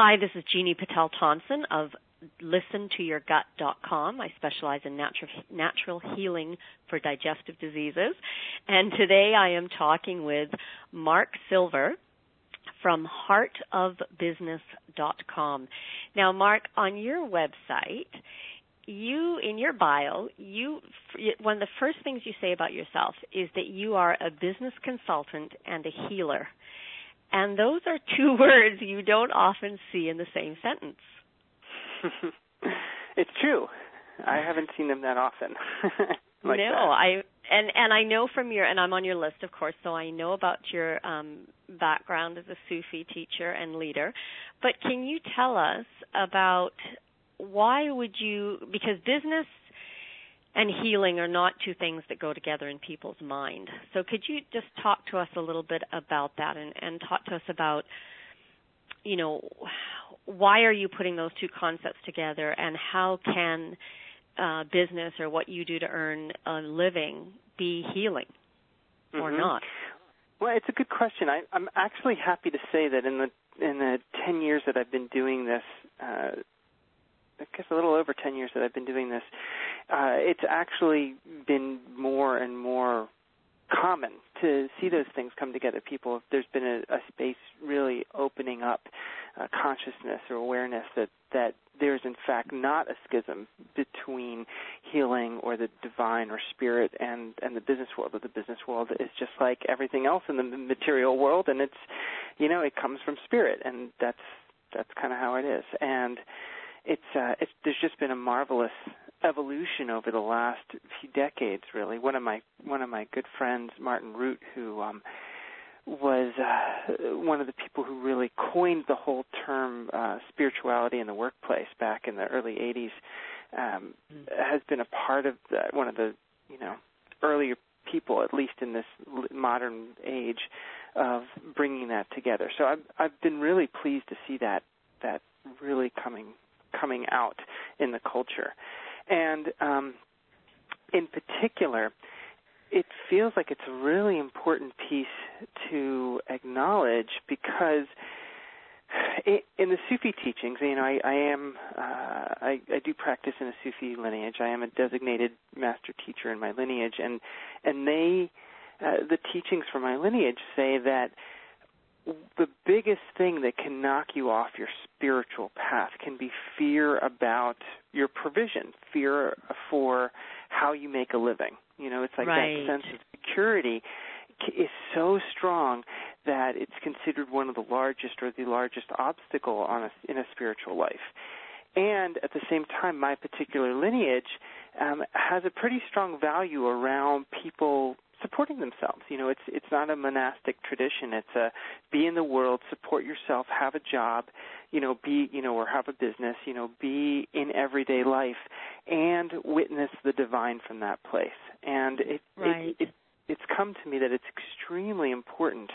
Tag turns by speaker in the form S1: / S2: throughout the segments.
S1: Hi, this is Jini Patel Thomas of listentoyourgut.com. I specialize in natural natural healing for digestive diseases. And today I am talking with Mark Silver from heartofbusiness.com. Now Mark, on your website, you in your bio, you one of the first things you say about yourself is that you are a business consultant and a healer. And those are two words you don't often see in the same sentence.
S2: it's true. I haven't seen them that often. like
S1: no,
S2: that.
S1: I and and I know from your and I'm on your list of course, so I know about your um background as a Sufi teacher and leader. But can you tell us about why would you because business and healing are not two things that go together in people's mind. So could you just talk to us a little bit about that and, and talk to us about, you know, why are you putting those two concepts together and how can uh, business or what you do to earn a living be healing or
S2: mm-hmm.
S1: not?
S2: Well, it's a good question. I, I'm actually happy to say that in the in the ten years that I've been doing this, uh, I guess a little over 10 years that I've been doing this, uh, it's actually been more and more common to see those things come together. People, there's been a, a space really opening up uh, consciousness or awareness that that there's in fact not a schism between healing or the divine or spirit and and the business world. That the business world is just like everything else in the material world, and it's you know it comes from spirit, and that's that's kind of how it is. And it's uh, it's there's just been a marvelous evolution over the last few decades. Really, one of my one of my good friends, Martin Rutte, who um, was uh, one of the people who really coined the whole term uh, spirituality in the workplace back in the early '80s, um, mm-hmm. has been a part of the, one of the you know earlier people, at least in this modern age, of bringing that together. So I've I've been really pleased to see that that really coming coming out in the culture. And um, in particular, it feels like it's a really important piece to acknowledge because in the Sufi teachings, you know, I, I am, uh, I, I do practice in a Sufi lineage. I am a designated master teacher in my lineage, and and they, uh, the teachings from my lineage say that the biggest thing that can knock you off your spiritual path can be fear about your provision, fear for how you make a living. You know, it's like
S1: right.
S2: that sense of security is so strong that it's considered one of the largest or the largest obstacle on a, in a spiritual life. And at the same time, my particular lineage um, has a pretty strong value around people supporting themselves. You know, it's it's not a monastic tradition. It's a be in the world, support yourself, have a job, you know, be you know, or have a business, you know, be in everyday life and witness the divine from that place. And it
S1: right.
S2: it, it it's come to me that it's extremely important,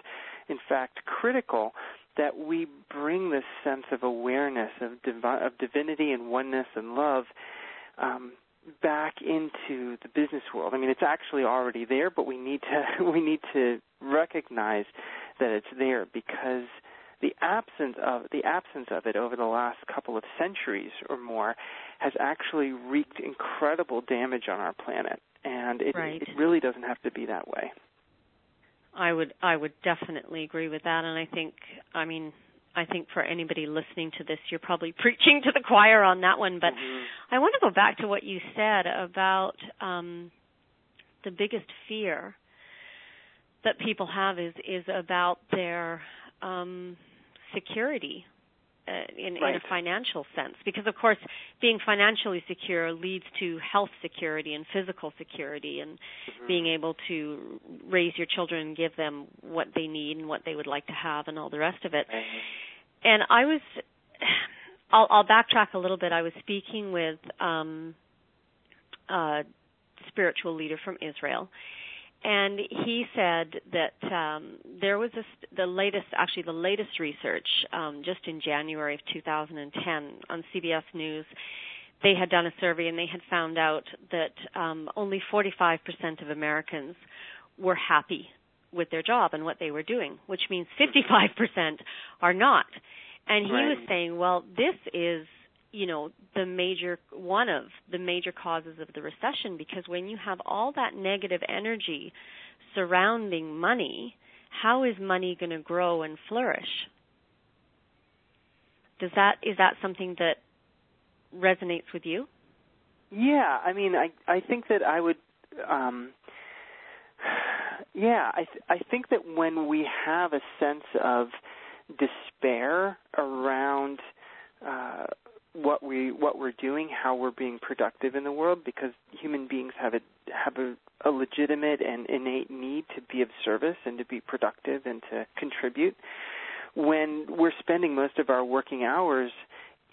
S2: in fact, critical that we bring this sense of awareness of divi- of divinity and oneness and love um, back into the business world. I mean, it's actually already there, but we need to we need to recognize that it's there because the absence of the absence of it over the last couple of centuries or more has actually wreaked incredible damage on our planet, and it,
S1: right.
S2: it really doesn't have to be that way.
S1: I would I would definitely agree with that, and I think I mean I think for anybody listening to this, you're probably preaching to the choir on that one. But
S2: mm-hmm.
S1: I want to go back to what you said about um, the biggest fear that people have is is about their um, security in,
S2: right.
S1: in a financial sense because of course being financially secure leads to health security and physical security and
S2: mm-hmm.
S1: being able to raise your children and give them what they need and what they would like to have and all the rest of it
S2: right.
S1: and i was I'll, I'll backtrack a little bit i was speaking with um a spiritual leader from israel and he said that um, there was a, the latest, actually the latest research, um, just in January of 2010 on CBS News. They had done a survey and they had found out that um, only 45% of Americans were happy with their job and what they were doing, which means 55% are not. And he
S2: right.
S1: was saying, well, this is you know the major one of the major causes of the recession because when you have all that negative energy surrounding money how is money going to grow and flourish? Does that is that something that resonates with you?
S2: Yeah i mean i i think that i would um yeah i th- i think that when we have a sense of despair around uh what we what we're doing, how we're being productive in the world, because human beings have a have a, a legitimate and innate need to be of service and to be productive and to contribute. When we're spending most of our working hours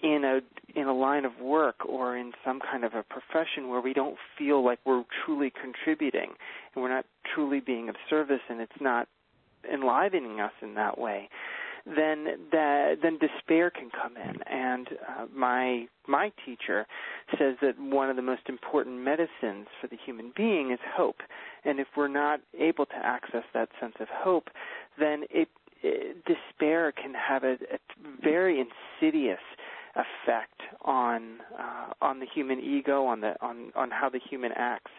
S2: in a in a line of work or in some kind of a profession where we don't feel like we're truly contributing and we're not truly being of service and it's not enlivening us in that way then the, then despair can come in. And uh, my my teacher says that one of the most important medicines for the human being is hope. And if we're not able to access that sense of hope, then it, it despair can have a, a very insidious effect on uh, on the human ego, on the on on how the human acts.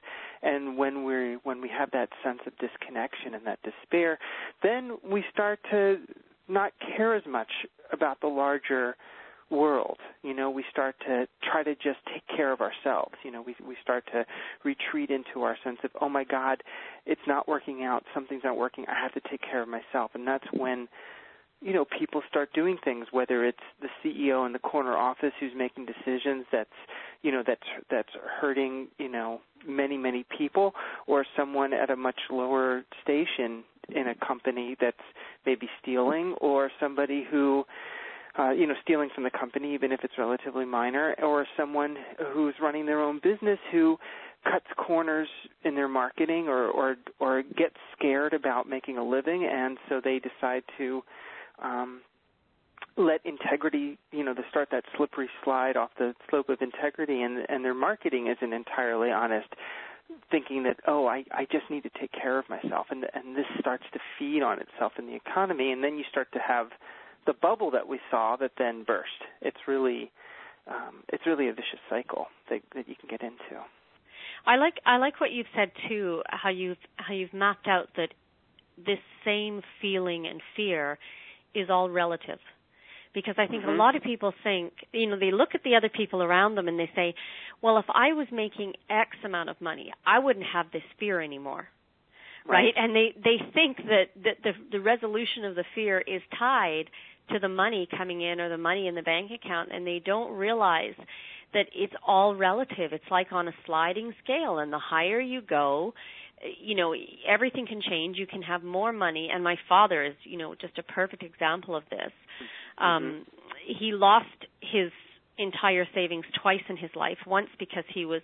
S2: And when we when we have that sense of disconnection and that despair, then we start to not care as much about the larger world. You know, we start to try to just take care of ourselves. You know, we we start to retreat into our sense of, oh my God, it's not working out. Something's not working. I have to take care of myself, and that's when you know people start doing things whether it's the CEO in the corner office who's making decisions that's you know that's that's hurting you know many many people or someone at a much lower station in a company that's maybe stealing or somebody who uh, you know, stealing from the company, even if it's relatively minor, or someone who's running their own business who cuts corners in their marketing or or or gets scared about making a living, and so they decide to um, let integrity, you know, to start that slippery slide off the slope of integrity, and and their marketing isn't entirely honest thinking that oh I I just need to take care of myself. And and this starts to feed on itself in the economy. And then you start to have the bubble that we saw that then burst. It's really um, it's really a vicious cycle that that you can get into.
S1: I like I like what you've said too how you've how you've mapped out that this same feeling and fear is all relative because I think
S2: mm-hmm.
S1: a lot of people think, you know, they look at the other people around them and they say, well, if I was making X amount of money, I wouldn't have this fear anymore. Right? right? And they they think that that the the resolution of the fear is tied to the money coming in or the money in the bank account and they don't realize that it's all relative. It's like on a sliding scale and the higher you go, you know everything can change you can have more money and my father is you know just a perfect example of this mm-hmm. um he lost his entire savings twice in his life once because he was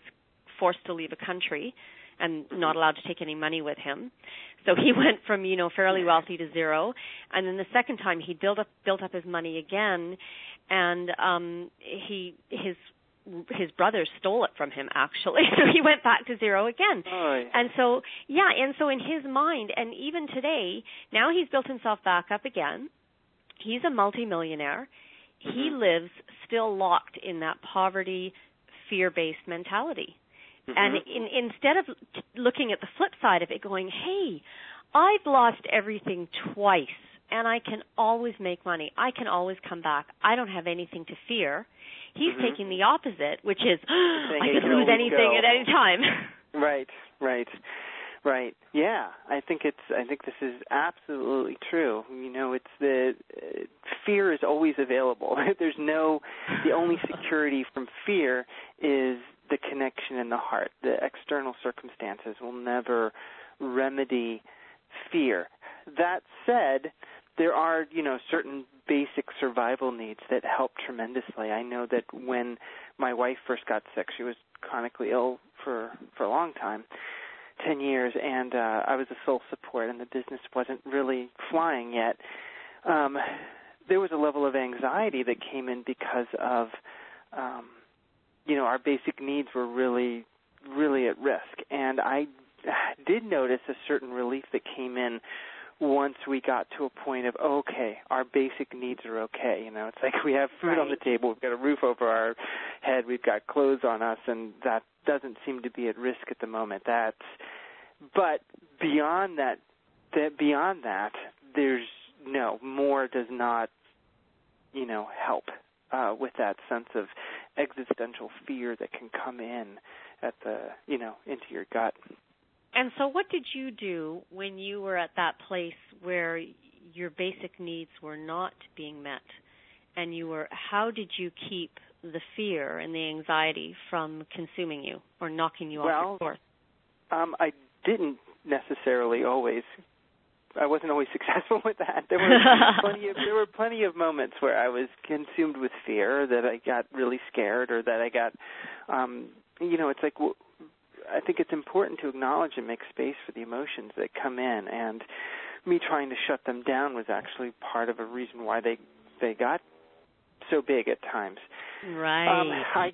S1: forced to leave a country and mm-hmm. not allowed to take any money with him so he went from you know fairly wealthy to zero and then the second time he built up built up his money again and um he his his brothers stole it from him actually so he went back to zero again
S2: oh,
S1: yeah. and so yeah and so in his mind and even today now he's built himself back up again he's a multimillionaire mm-hmm. he lives still locked in that poverty fear based mentality mm-hmm. and in, instead of looking at the flip side of it going hey i've lost everything twice and i can always make money i can always come back i don't have anything to fear He's mm-hmm. taking the opposite, which is I could lose anything
S2: go.
S1: at any time.
S2: right, right. Right. Yeah, I think it's. I think this is absolutely true. You know, it's the uh, fear is always available. There's no. The only security from fear is the connection in the heart. The external circumstances will never remedy fear. That said, there are you know certain basic survival needs that help tremendously. I know that when my wife first got sick, she was chronically ill for for a long time, ten years, and uh, I was a sole support, and the business wasn't really flying yet. Um, there was a level of anxiety that came in because of, um, you know, our basic needs were really, really at risk, and I did notice a certain relief that came in once we got to a point of okay, our basic needs are okay. You know, it's like we have food
S1: right.
S2: on the table, we've got a roof over our head, we've got clothes on us, and that doesn't seem to be at risk at the moment. That's but beyond that, that beyond that, there's no more does not, you know, help uh, with that sense of existential fear that can come in at the you know into your gut.
S1: And so, what did you do when you were at that place where your basic needs were not being met, and you were? How did you keep the fear and the anxiety from consuming you or knocking you
S2: well,
S1: off your course?
S2: Um, I didn't necessarily always I wasn't always successful with that. There were plenty of there were plenty of moments where I was consumed with fear, that I got really scared, or that I got, um, you know, it's like I think it's important to acknowledge and make space for the emotions that come in, and me trying to shut them down was actually part of a reason why they they got so big at times.
S1: Right.
S2: Um, I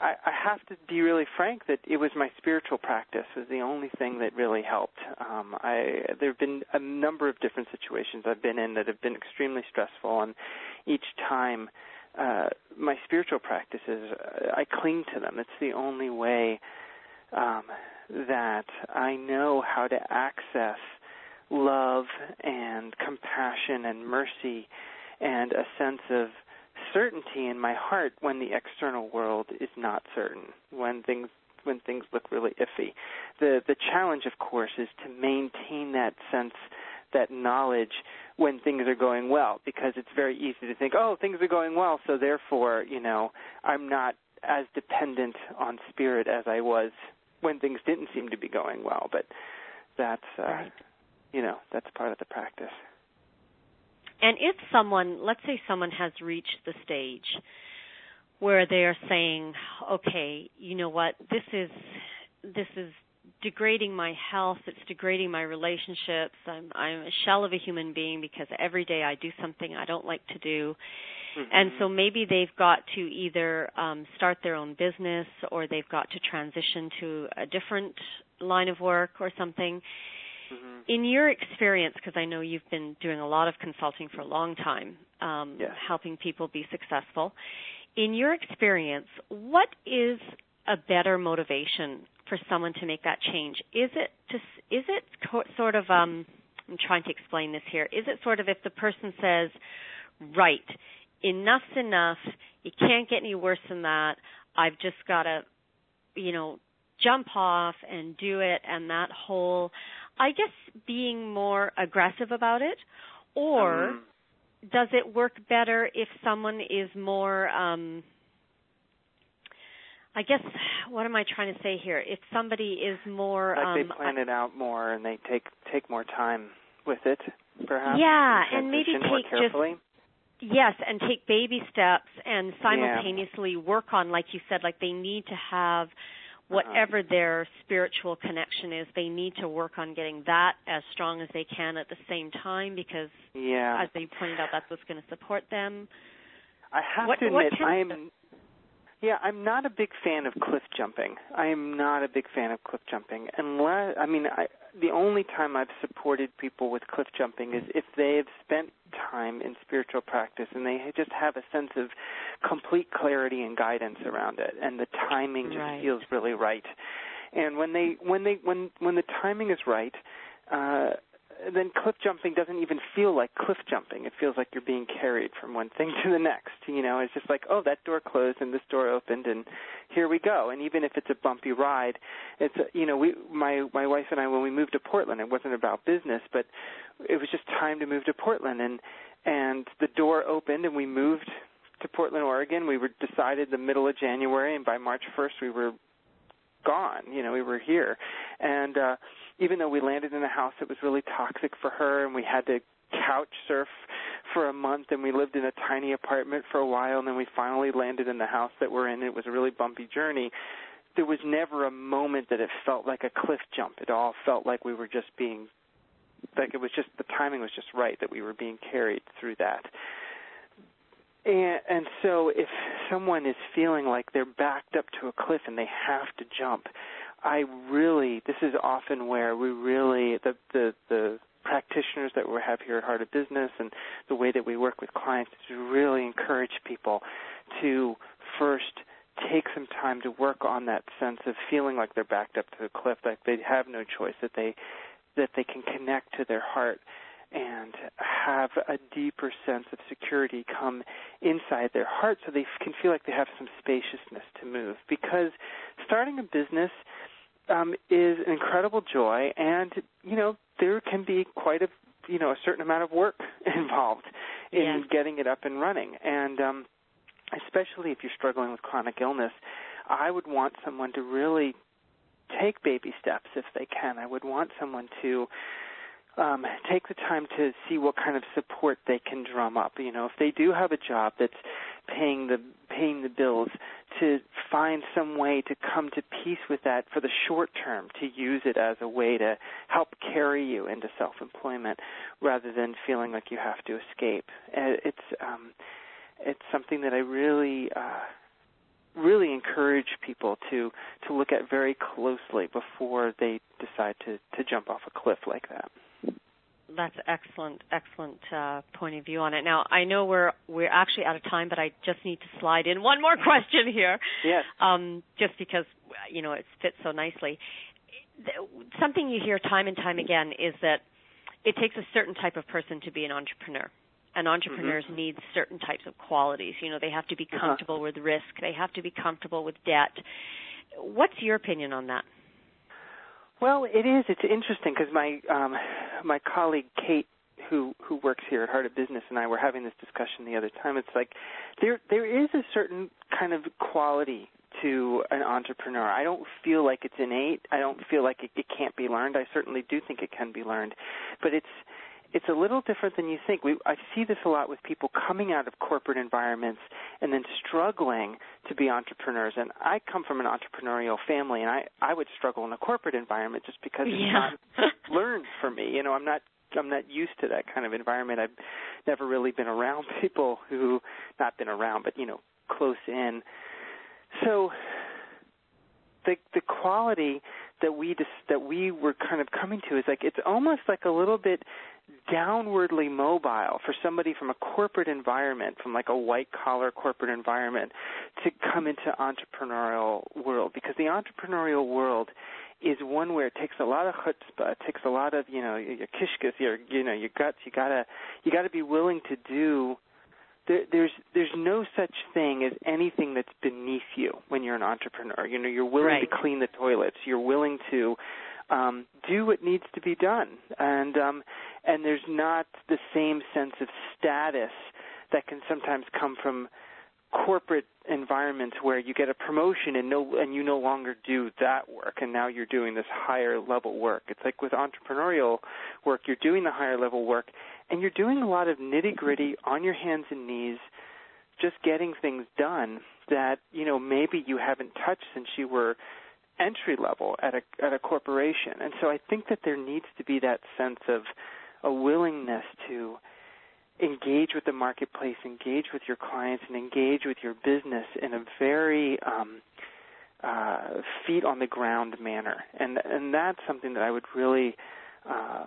S2: I, I have to be really frank that it was my spiritual practice was the only thing that really helped. Um, I there have been a number of different situations I've been in that have been extremely stressful, and each time uh, my spiritual practices I cling to them. It's the only way um, that I know how to access love and compassion and mercy and a sense of certainty in my heart when the external world is not certain, when things when things look really iffy. The the challenge of course is to maintain that sense that knowledge when things are going well because it's very easy to think, oh, things are going well, so therefore, you know, I'm not as dependent on spirit as I was when things didn't seem to be going well, but that's uh
S1: right.
S2: you know, that's part of the practice.
S1: And if someone, let's say someone has reached the stage where they are saying, okay, you know what, this is this is degrading my health, it's degrading my relationships. I'm I'm a shell of a human being because every day I do something I don't like to do.
S2: Mm-hmm.
S1: And so maybe they've got to either um, start their own business or they've got to transition to a different line of work or something.
S2: Mm-hmm.
S1: In your experience, because I know you've been doing a lot of consulting for a long time, um,
S2: yes.
S1: helping people be successful. In your experience, what is a better motivation for someone to make that change? Is it to, is it co- sort of um, I'm trying to explain this here. Is it sort of if the person says, "Right, enough's enough. You can't get any worse than that. I've just got to, you know, jump off and do it," and that whole I guess being more aggressive about it, or
S2: um,
S1: does it work better if someone is more? Um, I guess what am I trying to say here? If somebody is more,
S2: like
S1: um,
S2: they plan it out more and they take take more time with it, perhaps.
S1: Yeah, and maybe take
S2: carefully.
S1: just yes, and take baby steps and simultaneously work on, like you said, like they need to have
S2: Uh-huh.
S1: whatever their spiritual connection is, they need to work on getting that as strong as they can at the same time because,
S2: yeah.
S1: as they pointed out, that's what's going to support them.
S2: I have
S1: what-
S2: to admit, I'm. Yeah, I'm not a big fan of cliff jumping. I am not a big fan of cliff jumping. Unless, I mean, I, the only time I've supported people with cliff jumping is if they've spent time in spiritual practice and they just have a sense of complete clarity and guidance around it, and the timing just
S1: Right.
S2: feels really right. And when they, when they, when when the timing is right, uh, then cliff jumping doesn't even feel like cliff jumping. It feels like you're being carried from one thing to the next. You know, it's just like, oh, that door closed and this door opened, and here we go. And even if it's a bumpy ride, it's you know, we my my wife and I when we moved to Portland, it wasn't about business, but it was just time to move to Portland, and and the door opened, and we moved to Portland, Oregon. We were decided the middle of January, and by March 1st, we were gone. You know, we were here, and uh, even though we landed in a house that was really toxic for her, and we had to couch surf for a month, and we lived in a tiny apartment for a while, and then we finally landed in the house that we're in. It was a really bumpy journey. There was never a moment that it felt like a cliff jump. It all felt like we were just being like it was just the timing was just right that we were being carried through that. And, and so if someone is feeling like they're backed up to a cliff and they have to jump, I really this is often where we really the the the practitioners that we have here at Heart of Business and the way that we work with clients is really encourage people to first take some time to work on that sense of feeling like they're backed up to the cliff, like they have no choice, that they that they can connect to their heart and have a deeper sense of security come inside their heart so they can feel like they have some spaciousness to move. Because starting a business um, is an incredible joy and you know there can be quite a you know a certain amount of work involved in
S1: yeah.
S2: getting it up and running. And um especially if you're struggling with chronic illness i would want someone to really take baby steps if they can. I would want someone to um, take the time to see what kind of support they can drum up. You know, if they do have a job that's paying the paying the bills, to find some way to come to peace with that for the short term, to use it as a way to help carry you into self-employment, rather than feeling like you have to escape. It's um, it's something that I really. Uh, really encourage people to to look at very closely before they decide to to jump off a cliff like that
S1: that's excellent, excellent uh, point of view on it. Now I know we're we're actually out of time, but I just need to slide in one more question here.
S2: Yes.
S1: Um, just because you know it fits so nicely. Something you hear time and time again is that it takes a certain type of person to be an entrepreneur. And entrepreneurs mm-hmm. need certain types of qualities. You know, they have to be uh-huh. comfortable uh-huh. with risk. They have to be comfortable with debt. What's your opinion on that?
S2: Well, it is. It's interesting because my um, my colleague Kate, who who works here at Heart of Business, and I were having this discussion the other time. It's like there there is a certain kind of quality to an entrepreneur. I don't feel like it's innate. I don't feel like it, it can't be learned. I certainly do think it can be learned, but it's it's a little different than you think. We, I see this a lot with people coming out of corporate environments and then struggling to be entrepreneurs. And I come from an entrepreneurial family, and I I would struggle in a corporate environment just because it's
S1: yeah.
S2: not learned for me. You know, I'm not I'm not used to that kind of environment. I've never really been around people who not been around, but you know, close in. So the the quality that we just that we were kind of coming to is like it's almost like a little bit downwardly mobile for somebody from a corporate environment, from like a white collar corporate environment, to come into entrepreneurial world because the entrepreneurial world is one where it takes a lot of chutzpah, it takes a lot of you know your kishkas, your you know your guts. You gotta you gotta be willing to do. There, there's there's no such thing as anything that's beneath you when you're an entrepreneur. You know you're willing
S1: right.
S2: to clean the toilets. You're willing to um, do what needs to be done, and um, and there's not the same sense of status that can sometimes come from corporate environments where you get a promotion and no and you no longer do that work and now you're doing this higher level work. It's like with entrepreneurial work, you're doing the higher level work and you're doing a lot of nitty gritty on your hands and knees, just getting things done that, you know, maybe you haven't touched since you were entry level at a at a corporation. And so I think that there needs to be that sense of a willingness to engage with the marketplace, engage with your clients, and engage with your business in a very um, uh, feet on the ground manner. And and that's something that I would really uh,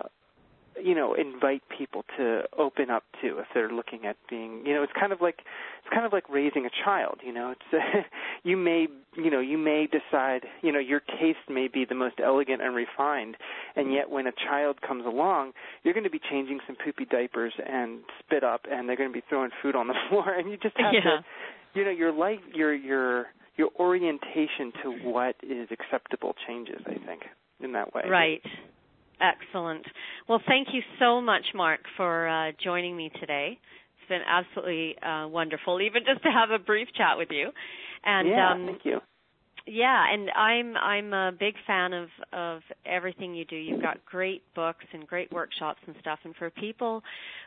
S2: you know invite people to open up to if they're looking at being you know it's kind of like it's kind of like raising a child you know? It's you may you know you may decide you know your taste may be the most elegant and refined and mm-hmm. yet when a child comes along you're going to be changing some poopy diapers and spit up and they're going to be throwing food on the floor and you just have
S1: yeah.
S2: to you know your life your your your orientation to what is acceptable changes i think in that way.
S1: Right Excellent. Well, thank you so much, Mark, for uh, joining me today. It's been absolutely uh, wonderful, even just to have a brief chat with you. And
S2: yeah,
S1: um,
S2: thank you.
S1: Yeah, and I'm I'm a big fan of of everything you do. You've got great books and great workshops and stuff. And for people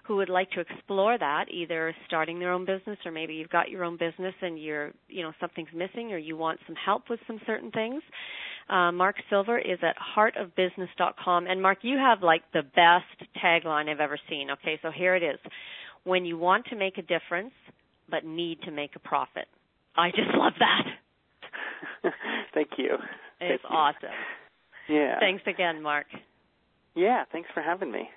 S1: who would like to explore that, either starting their own business or maybe you've got your own business and you're you know something's missing or you want some help with some certain things, uh, Mark Silver is at heartofbusiness.com. And Mark, you have like the best tagline I've ever seen. Okay, so here it is: When you want to make a difference but need to make a profit. I just love that.
S2: Thank you.
S1: It's
S2: Thank
S1: awesome.
S2: You. Yeah.
S1: Thanks again, Mark.
S2: Yeah, thanks for having me.